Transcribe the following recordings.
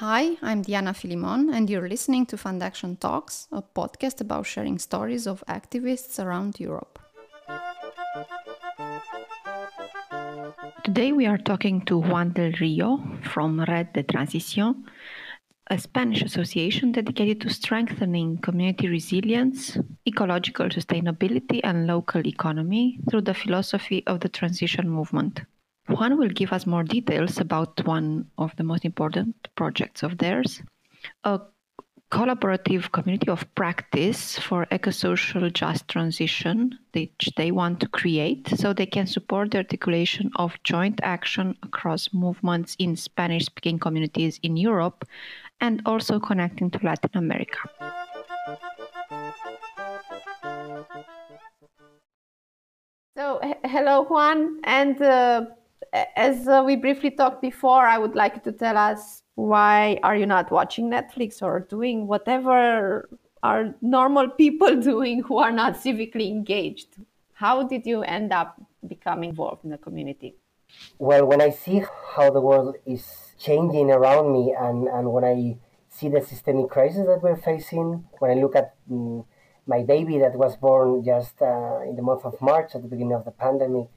Hi, I'm Diana Filimon, and you're listening to Fundaction Talks, a podcast about sharing stories of activists around Europe. Today we are talking to Juan del Rio from Red de Transición, a Spanish association dedicated to strengthening community resilience, ecological sustainability, and local economy through the philosophy of the transition movement. Juan will give us more details about one of the most important projects of theirs, a collaborative community of practice for eco-social just transition which they want to create so they can support the articulation of joint action across movements in Spanish speaking communities in Europe and also connecting to Latin America. So, hello, Juan, and uh, as uh, we briefly talked before, I would like you to tell us why are you not watching Netflix or doing whatever are normal people doing who are not civically engaged? How did you end up becoming involved in the community? Well, when I see how the world is changing around me and, and when I see the systemic crisis that we're facing, when I look at um, my baby that was born just uh, in the month of March at the beginning of the pandemic,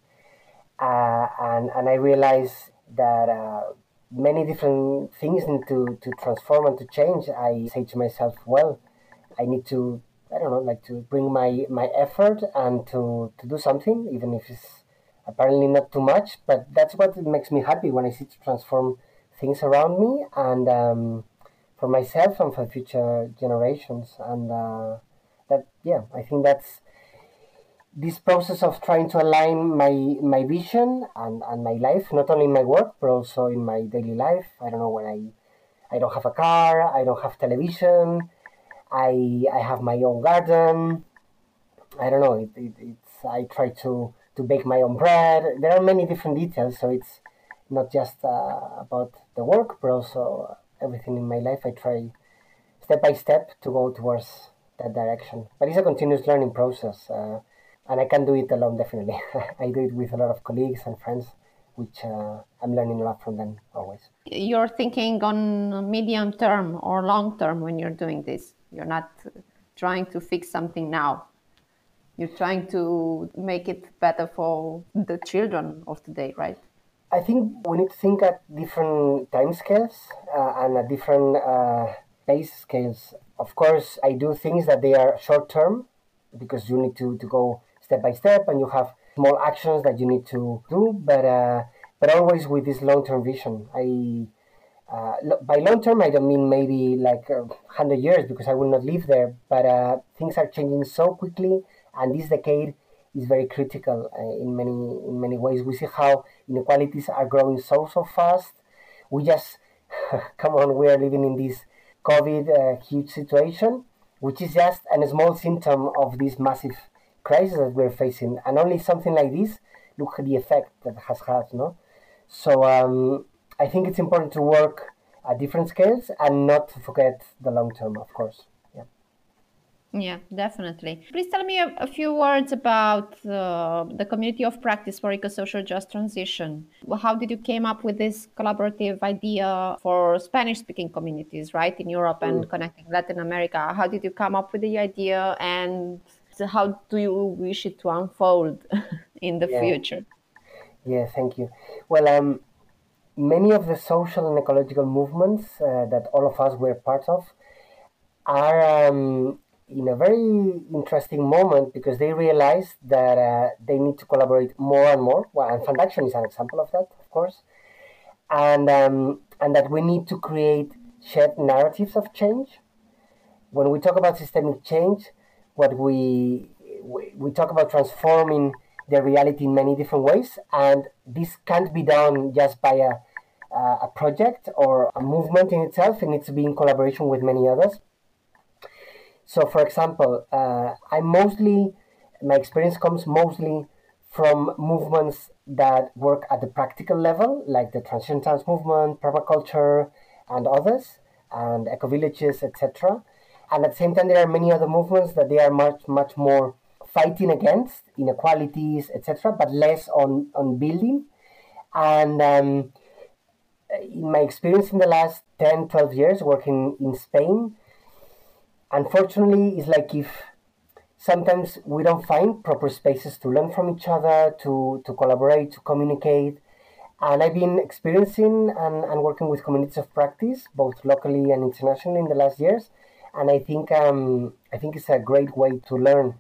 uh, and and I realized that uh, many different things need to to transform and to change. I say to myself, well, I need to I don't know, like to bring my my effort and to to do something, even if it's apparently not too much. But that's what makes me happy when I see to transform things around me and um, for myself and for future generations. And uh, that yeah, I think that's this process of trying to align my my vision and, and my life, not only in my work but also in my daily life. I don't know when I I don't have a car, I don't have television, I I have my own garden. I don't know. It, it, it's I try to to bake my own bread. There are many different details, so it's not just uh, about the work, but also everything in my life. I try step by step to go towards that direction. But it's a continuous learning process. Uh, and I can do it alone definitely. I do it with a lot of colleagues and friends, which uh, I'm learning a lot from them always. You're thinking on medium term or long term when you're doing this. You're not trying to fix something now. You're trying to make it better for the children of today, right? I think we need to think at different time scales uh, and at different uh, pace scales. Of course, I do things that they are short term because you need to, to go step by step and you have small actions that you need to do but uh, but always with this long-term vision. I uh, by long term i don't mean maybe like uh, 100 years because i will not live there but uh, things are changing so quickly and this decade is very critical uh, in many in many ways. We see how inequalities are growing so so fast. We just come on we are living in this covid uh, huge situation which is just a small symptom of this massive crisis that we're facing, and only something like this, look at the effect that has had, no? So um, I think it's important to work at different scales and not to forget the long term, of course. Yeah. Yeah, definitely. Please tell me a, a few words about uh, the community of practice for eco-social just transition. How did you came up with this collaborative idea for Spanish-speaking communities, right, in Europe and mm. connecting Latin America? How did you come up with the idea and how do you wish it to unfold in the yeah. future? Yeah, thank you. Well, um, many of the social and ecological movements uh, that all of us were part of are um, in a very interesting moment because they realize that uh, they need to collaborate more and more. Well, and Fundaction is an example of that, of course, and um, and that we need to create shared narratives of change. When we talk about systemic change, what we, we, talk about transforming the reality in many different ways, and this can't be done just by a a project or a movement in itself. It needs to be in collaboration with many others. So, for example, uh, I mostly my experience comes mostly from movements that work at the practical level, like the Transition Towns movement, permaculture, and others, and eco villages, etc. And at the same time, there are many other movements that they are much, much more fighting against inequalities, etc., but less on, on building. And um, in my experience in the last 10, 12 years working in Spain, unfortunately, it's like if sometimes we don't find proper spaces to learn from each other, to, to collaborate, to communicate. And I've been experiencing and, and working with communities of practice, both locally and internationally, in the last years. And I think um, I think it's a great way to learn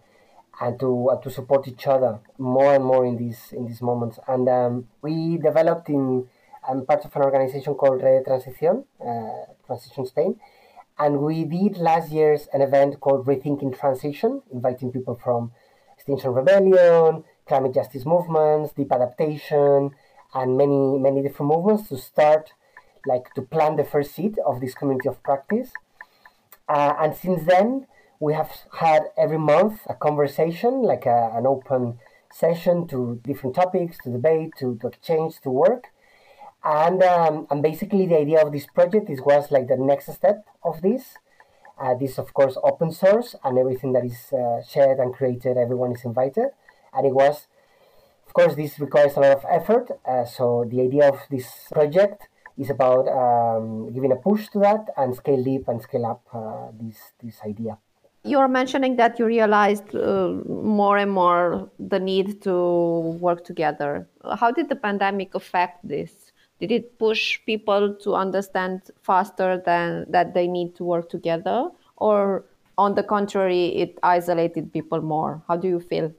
and to uh, to support each other more and more in these in these moments. And um, we developed in I'm part of an organization called Red Transición, uh, Transition Spain, and we did last year's an event called Rethinking Transition, inviting people from Extinction Rebellion, climate justice movements, deep adaptation, and many many different movements to start like to plant the first seed of this community of practice. Uh, and since then, we have had every month a conversation, like a, an open session to different topics, to debate, to, to exchange, to work. And, um, and basically, the idea of this project is was like the next step of this. Uh, this, of course, open source, and everything that is uh, shared and created, everyone is invited. And it was, of course, this requires a lot of effort. Uh, so the idea of this project is about um, giving a push to that and scale deep and scale up uh, this this idea you're mentioning that you realized uh, more and more the need to work together. How did the pandemic affect this? Did it push people to understand faster than that they need to work together, or on the contrary, it isolated people more? How do you feel?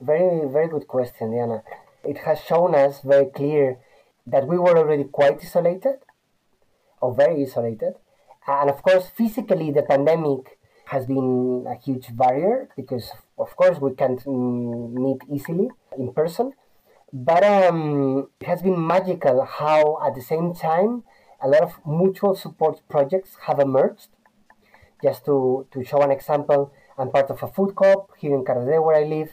Very, very good question, Diana. It has shown us very clear that we were already quite isolated, or very isolated, and of course, physically, the pandemic has been a huge barrier because, of course, we can't meet easily in person. But um, it has been magical how, at the same time, a lot of mutual support projects have emerged. Just to, to show an example, I'm part of a food co-op here in Cardedeu, where I live.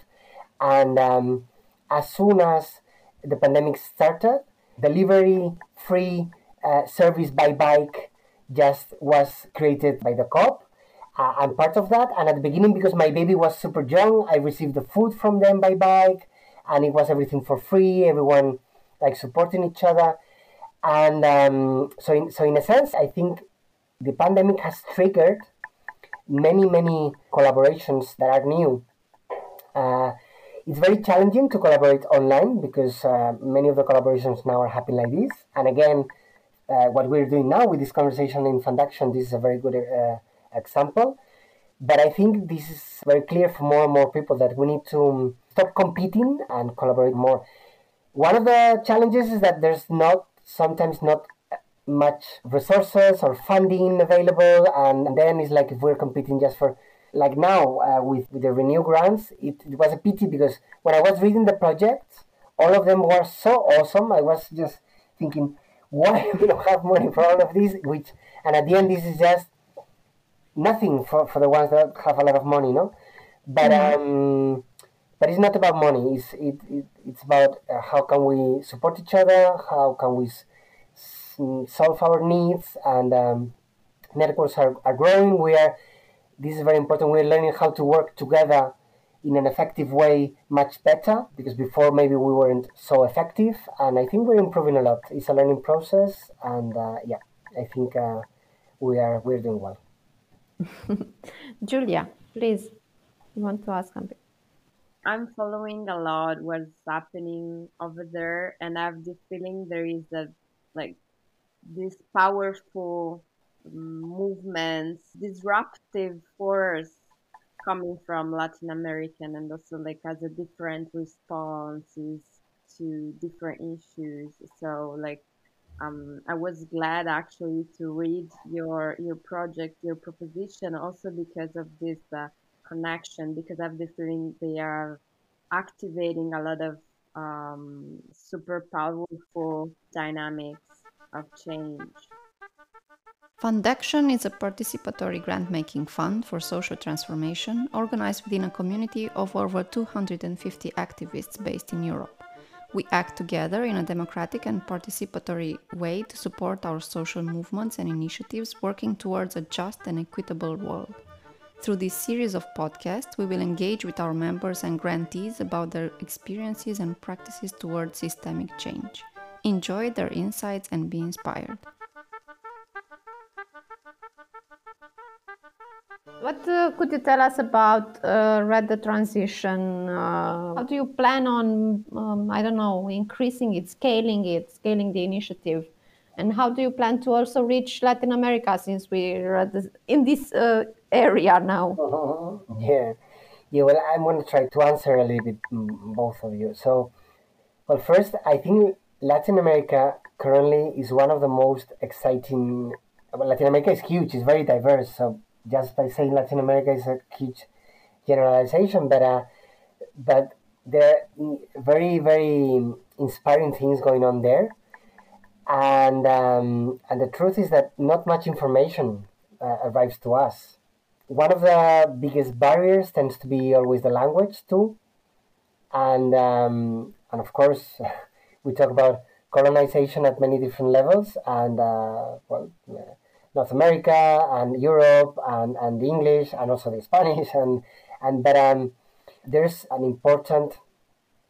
And um, as soon as the pandemic started, delivery free uh, service by bike just was created by the co-op. Uh, I'm part of that. And at the beginning, because my baby was super young, I received the food from them by bike, and it was everything for free. Everyone like supporting each other, and um, so in so in a sense, I think the pandemic has triggered many many collaborations that are new. It's very challenging to collaborate online because uh, many of the collaborations now are happening like this. And again, uh, what we're doing now with this conversation in Fundaction, this is a very good uh, example. But I think this is very clear for more and more people that we need to um, stop competing and collaborate more. One of the challenges is that there's not sometimes not much resources or funding available, and then it's like if we're competing just for like now uh, with, with the renew grants it, it was a pity because when i was reading the projects all of them were so awesome i was just thinking why we don't have money for all of these? Which and at the end this is just nothing for, for the ones that have a lot of money no? But mm-hmm. um but it's not about money it's it, it it's about uh, how can we support each other how can we s- s- solve our needs and um, networks are, are growing. We are this is very important we're learning how to work together in an effective way much better because before maybe we weren't so effective and i think we're improving a lot. It's a learning process and uh, yeah i think uh, we are we're doing well. Julia please you want to ask something? I'm following a lot what's happening over there and i have the feeling there is a like this powerful movements disruptive force coming from Latin American and also like as a different responses to different issues. So like um, I was glad actually to read your your project, your proposition, also because of this uh, connection. Because I have the feeling they are activating a lot of um, super powerful dynamics of change. Fundaction is a participatory grant-making fund for social transformation organized within a community of over 250 activists based in Europe. We act together in a democratic and participatory way to support our social movements and initiatives working towards a just and equitable world. Through this series of podcasts, we will engage with our members and grantees about their experiences and practices towards systemic change. enjoy their insights, and be inspired. What uh, could you tell us about uh, Red de Transición? Uh, how do you plan on, um, I don't know, increasing it, scaling it, scaling the initiative? And how do you plan to also reach Latin America since we're in this uh, area now? Yeah, yeah. Well, I'm going to try to answer a little bit mm, both of you. So, well, first, I think Latin America currently is one of the most exciting. Well, Latin America is huge; it's very diverse. So, just by saying Latin America is a huge generalization, but uh, but there are very very inspiring things going on there. And um, and the truth is that not much information uh, arrives to us. One of the biggest barriers tends to be always the language too, and um, and of course we talk about colonization at many different levels, and uh, well, North America and Europe and, and the English and also the Spanish and and but um, there's an important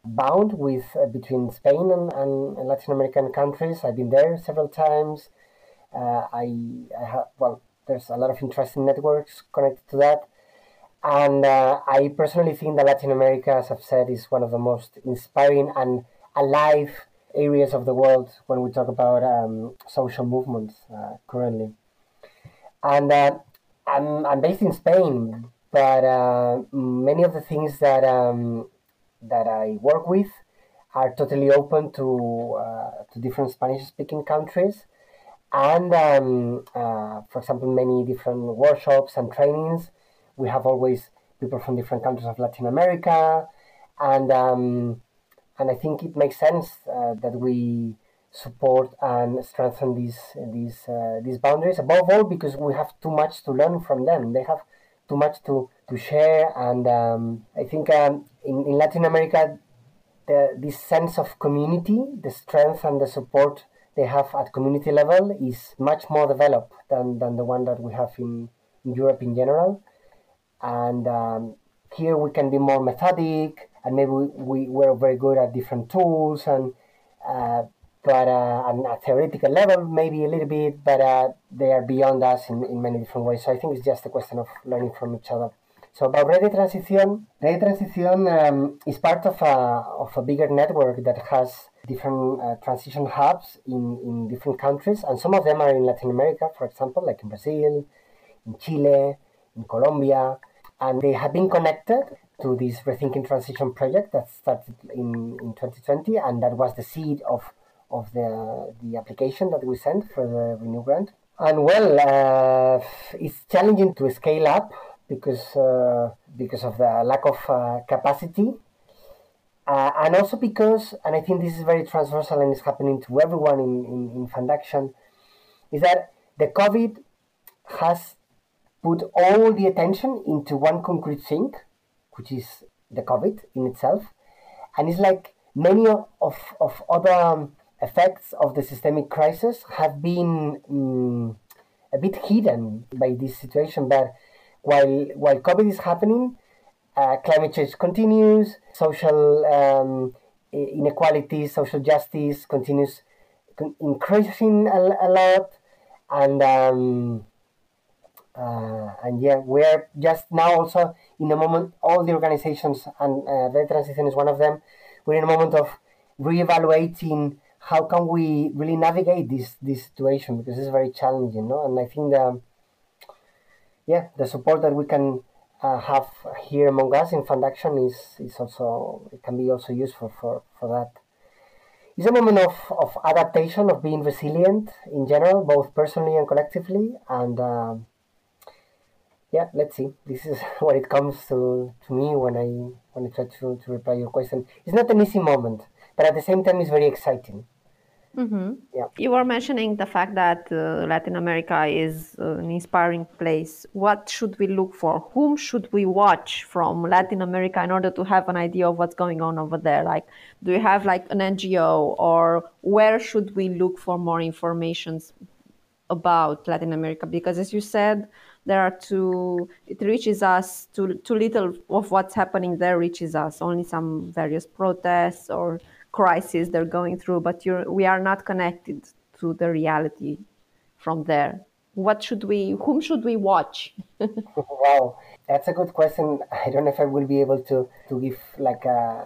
bound with uh, between Spain and, and, Latin American countries. I've been there several times. Uh, I, I have well, there's a lot of interesting networks connected to that, and uh, I personally think that Latin America, as I've said, is one of the most inspiring and alive areas of the world when we talk about um, social movements uh, currently. And uh, I'm I'm based in Spain, but uh, many of the things that um, that I work with are totally open to uh, to different Spanish-speaking countries, and um, uh, for example, many different workshops and trainings. We have always people from different countries of Latin America, and um, and I think it makes sense uh, that we support and strengthen these these uh, these boundaries. Above all, because we have too much to learn from them. They have too much to to share. And um, I think um, in, in Latin America, the, this sense of community, the strength and the support they have at community level is much more developed than, than the one that we have in, in Europe in general. And um, here we can be more methodic and maybe we, we, we're very good at different tools and uh, but uh, at a theoretical level, maybe a little bit, but uh, they are beyond us in, in many different ways. So I think it's just a question of learning from each other. So about Transición, Red de Transición um, is part of a, of a bigger network that has different uh, transition hubs in, in different countries, and some of them are in Latin America, for example, like in Brazil, in Chile, in Colombia, and they have been connected to this Rethinking Transition project that started in, in 2020, and that was the seed of, of the, the application that we sent for the Renew grant. And well, uh, it's challenging to scale up because uh, because of the lack of uh, capacity, uh, and also because, and I think this is very transversal and is happening to everyone in, in, in Fundaction, is that the COVID has put all the attention into one concrete thing, which is the COVID in itself, and it's like many of, of other effects of the systemic crisis have been um, a bit hidden by this situation, but while while COVID is happening, uh, climate change continues, social um, inequality, social justice continues increasing a, a lot, and um, uh, and yeah, we're just now also in a moment. All the organizations and uh, Transition is one of them. We're in a moment of reevaluating how can we really navigate this this situation because it's very challenging, no? And I think that yeah, the support that we can uh, have here among us in Fundaction is, is also it can be also useful for, for that. It's a moment of, of adaptation, of being resilient in general, both personally and collectively. And um, yeah, let's see. This is what it comes to, to me when I when I try to, to reply your question. It's not an easy moment, but at the same time, it's very exciting. Mm-hmm. Yeah. You were mentioning the fact that uh, Latin America is uh, an inspiring place. What should we look for? Whom should we watch from Latin America in order to have an idea of what's going on over there? Like, do you have like an NGO, or where should we look for more information about Latin America? Because as you said, there are too it reaches us too too little of what's happening there reaches us. Only some various protests or crisis they're going through, but we are not connected to the reality from there. What should we, whom should we watch? wow, that's a good question. I don't know if I will be able to, to give like a,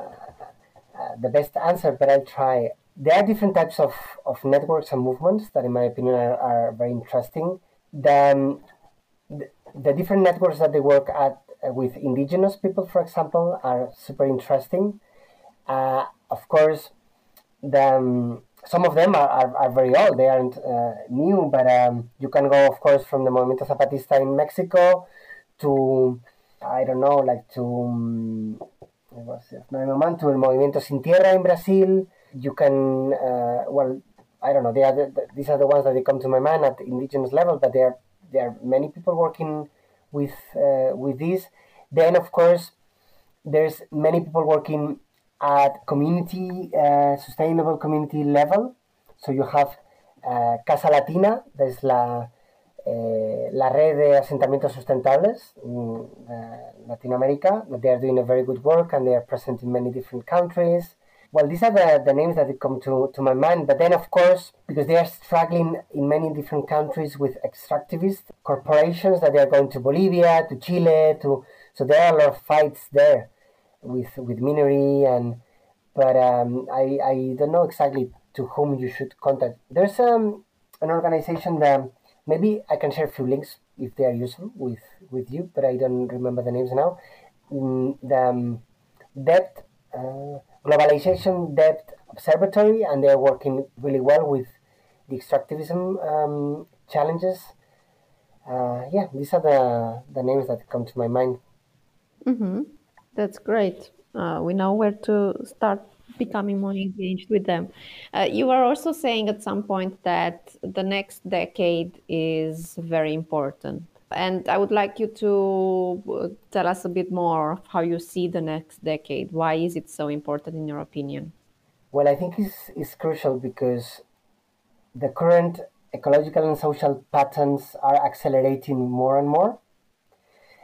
a, the best answer, but I'll try. There are different types of, of networks and movements that, in my opinion, are, are very interesting. The, um, the, the different networks that they work at uh, with indigenous people, for example, are super interesting. Uh, of course, some of them are, are, are, very old. They aren't uh, new, but um, you can go, of course, from the Movimiento Zapatista in Mexico to, I don't know, like to, um, no to Movimiento Sin Tierra in Brazil. You can, uh, well, I don't know. They are the, these are the ones that they come to my mind at indigenous level, but there there are many people working with uh, with this. Then, of course, there's many people working at community, uh, sustainable community level. So you have uh, Casa Latina, there's la, eh, la red de asentamientos sustentables in uh, Latin America. They are doing a very good work and they are present in many different countries. Well, these are the, the names that come to, to my mind. But then, of course, because they are struggling in many different countries with extractivist corporations that they are going to Bolivia, to Chile, to so there are a lot of fights there with with Minuri and but um, I, I don't know exactly to whom you should contact. There's um, an organization that maybe I can share a few links if they are useful with, with you, but I don't remember the names now. Mm, the um, Debt, uh, Globalization Debt Observatory, and they're working really well with the extractivism um, challenges. Uh, yeah, these are the, the names that come to my mind. Mm-hmm. That's great. Uh, we know where to start becoming more engaged with them. Uh, you were also saying at some point that the next decade is very important. And I would like you to uh, tell us a bit more how you see the next decade. Why is it so important, in your opinion? Well, I think it's, it's crucial because the current ecological and social patterns are accelerating more and more.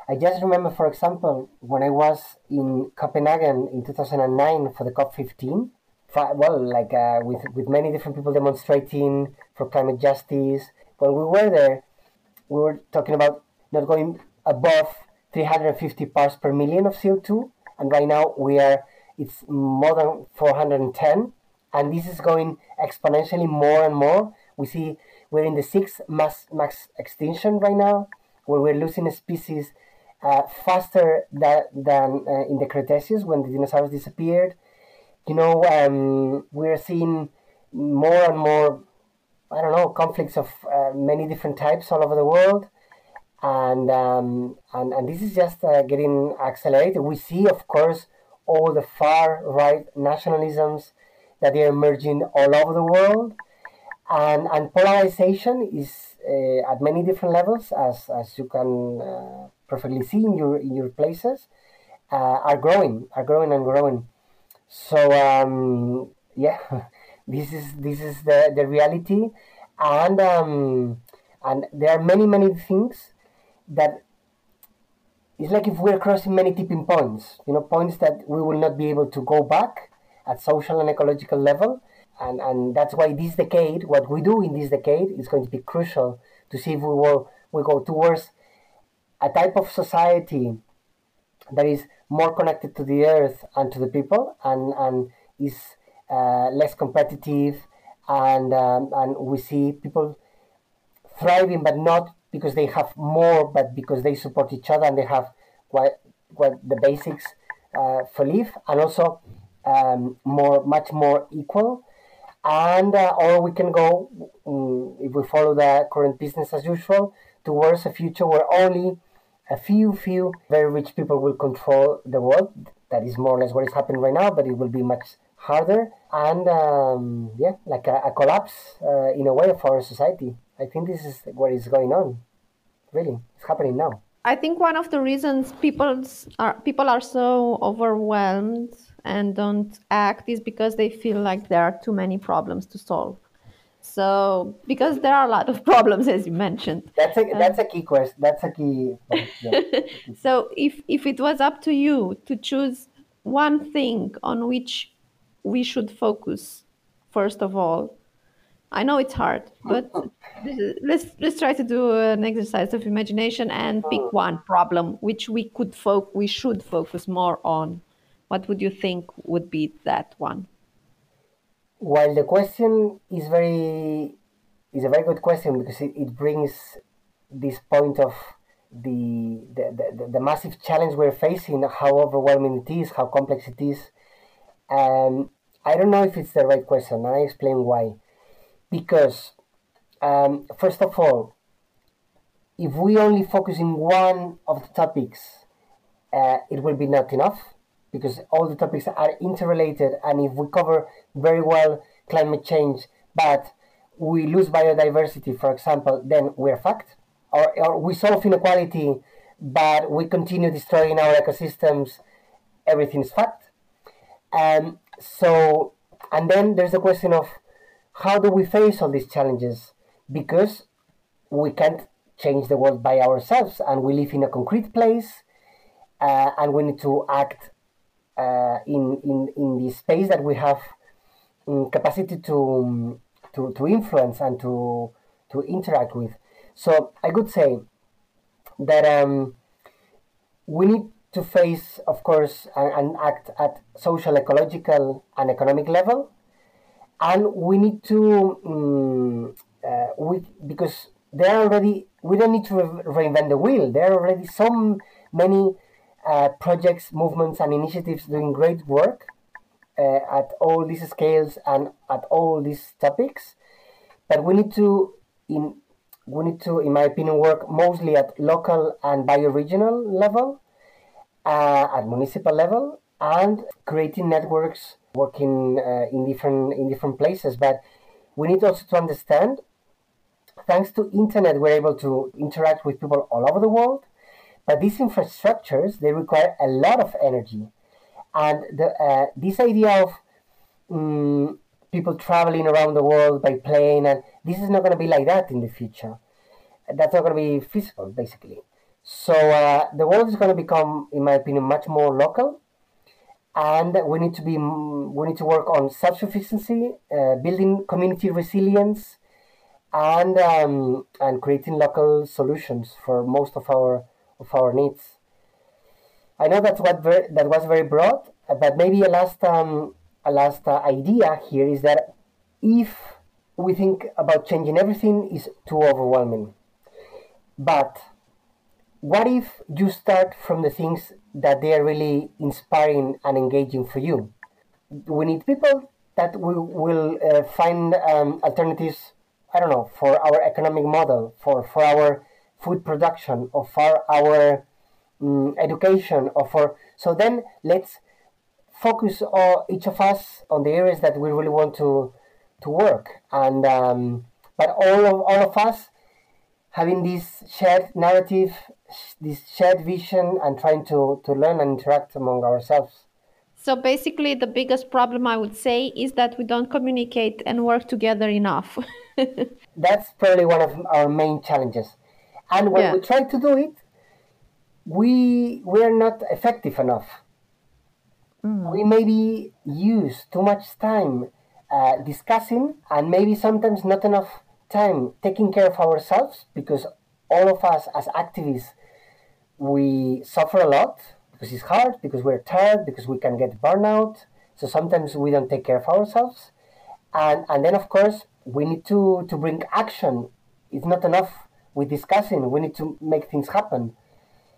I just remember, for example, when I was in Copenhagen in 2009 for the COP15, well, like uh, with, with many different people demonstrating for climate justice. When we were there, we were talking about not going above 350 parts per million of CO2, and right now we are it's more than 410, and this is going exponentially more and more. We see we're in the sixth mass max extinction right now, where we're losing species uh, faster than uh, in the Cretaceous when the dinosaurs disappeared. You know, um, we're seeing more and more, I don't know, conflicts of uh, many different types all over the world. And, um, and, and this is just uh, getting accelerated. We see, of course, all the far right nationalisms that are emerging all over the world. And, and polarization is uh, at many different levels, as, as you can uh, perfectly see in your in your places uh, are growing, are growing and growing. So um, yeah, this is this is the, the reality, and um, and there are many many things that it's like if we're crossing many tipping points, you know, points that we will not be able to go back at social and ecological level. And, and that's why this decade, what we do in this decade is going to be crucial to see if we will we go towards a type of society that is more connected to the earth and to the people and, and is uh, less competitive and um, and we see people thriving but not because they have more but because they support each other and they have what what the basics uh, for life and also um, more much more equal. And uh, or we can go um, if we follow the current business as usual towards a future where only a few, few very rich people will control the world. That is more or less what is happening right now, but it will be much harder and um, yeah, like a, a collapse uh, in a way of our society. I think this is what is going on. Really, it's happening now. I think one of the reasons people are people are so overwhelmed and don't act is because they feel like there are too many problems to solve. So because there are a lot of problems, as you mentioned. That's a um, that's a key question. That's a key. Yeah. so if if it was up to you to choose one thing on which we should focus first of all? I know it's hard, but let's let's try to do an exercise of imagination and pick hmm. one problem which we could fo- we should focus more on. What would you think would be that one? While the question is very is a very good question because it, it brings this point of the the, the the massive challenge we're facing, how overwhelming it is, how complex it is. Um, I don't know if it's the right question, and I explain why because um, first of all, if we only focus in one of the topics, uh, it will be not enough because all the topics are interrelated. And if we cover very well climate change, but we lose biodiversity, for example, then we're fucked. Or, or we solve inequality, but we continue destroying our ecosystems, everything's fucked. Um, so, and then there's the question of how do we face all these challenges? Because we can't change the world by ourselves, and we live in a concrete place, uh, and we need to act uh, in, in in the space that we have um, capacity to, to to influence and to to interact with. So I could say that um, we need to face, of course, and, and act at social, ecological, and economic level and we need to um, uh, we because there are already we don't need to re- reinvent the wheel. There are already so many uh, projects, movements, and initiatives doing great work uh, at all these scales and at all these topics. But we need to in we need to, in my opinion, work mostly at local and bioregional level, uh, at municipal level, and creating networks working uh, in different in different places. But we need also to understand, thanks to internet, we're able to interact with people all over the world. But these infrastructures they require a lot of energy, and the, uh, this idea of um, people traveling around the world by plane and this is not going to be like that in the future. That's not going to be feasible, basically. So uh, the world is going to become, in my opinion, much more local and we need to be we need to work on self-sufficiency uh, building community resilience and um, and creating local solutions for most of our of our needs i know that's what very, that was very broad but maybe a last um, a last uh, idea here is that if we think about changing everything is too overwhelming but what if you start from the things that they are really inspiring and engaging for you? We need people that will, will uh, find um, alternatives, I don't know, for our economic model, for, for our food production, or for our um, education, or for. So then let's focus all, each of us on the areas that we really want to to work and um, but all of all of us having this shared narrative this shared vision and trying to, to learn and interact among ourselves. So basically, the biggest problem I would say is that we don't communicate and work together enough. That's probably one of our main challenges. And when yeah. we try to do it, we we are not effective enough. Mm. We maybe use too much time uh, discussing, and maybe sometimes not enough time taking care of ourselves because all of us as activists we suffer a lot because it's hard, because we're tired, because we can get burnout. So sometimes we don't take care of ourselves. And, and then, of course, we need to, to bring action. It's not enough with discussing, we need to make things happen.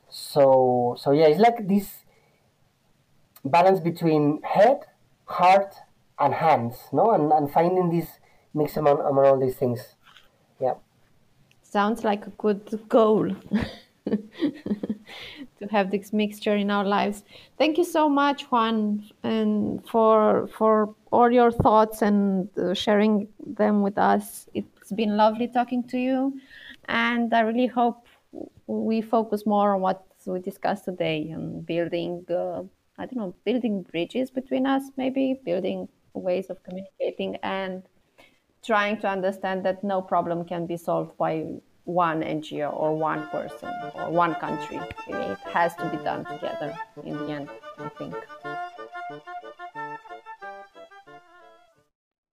So, so yeah, it's like this balance between head, heart, and hands, no? And, and finding this mix among, among all these things. Yeah. Sounds like a good goal. to have this mixture in our lives. Thank you so much, Juan, and for for all your thoughts and uh, sharing them with us. It's been lovely talking to you, and I really hope we focus more on what we discussed today and building. Uh, I don't know, building bridges between us, maybe building ways of communicating and trying to understand that no problem can be solved by one NGO or one person or one country. It has to be done together in the end, I think.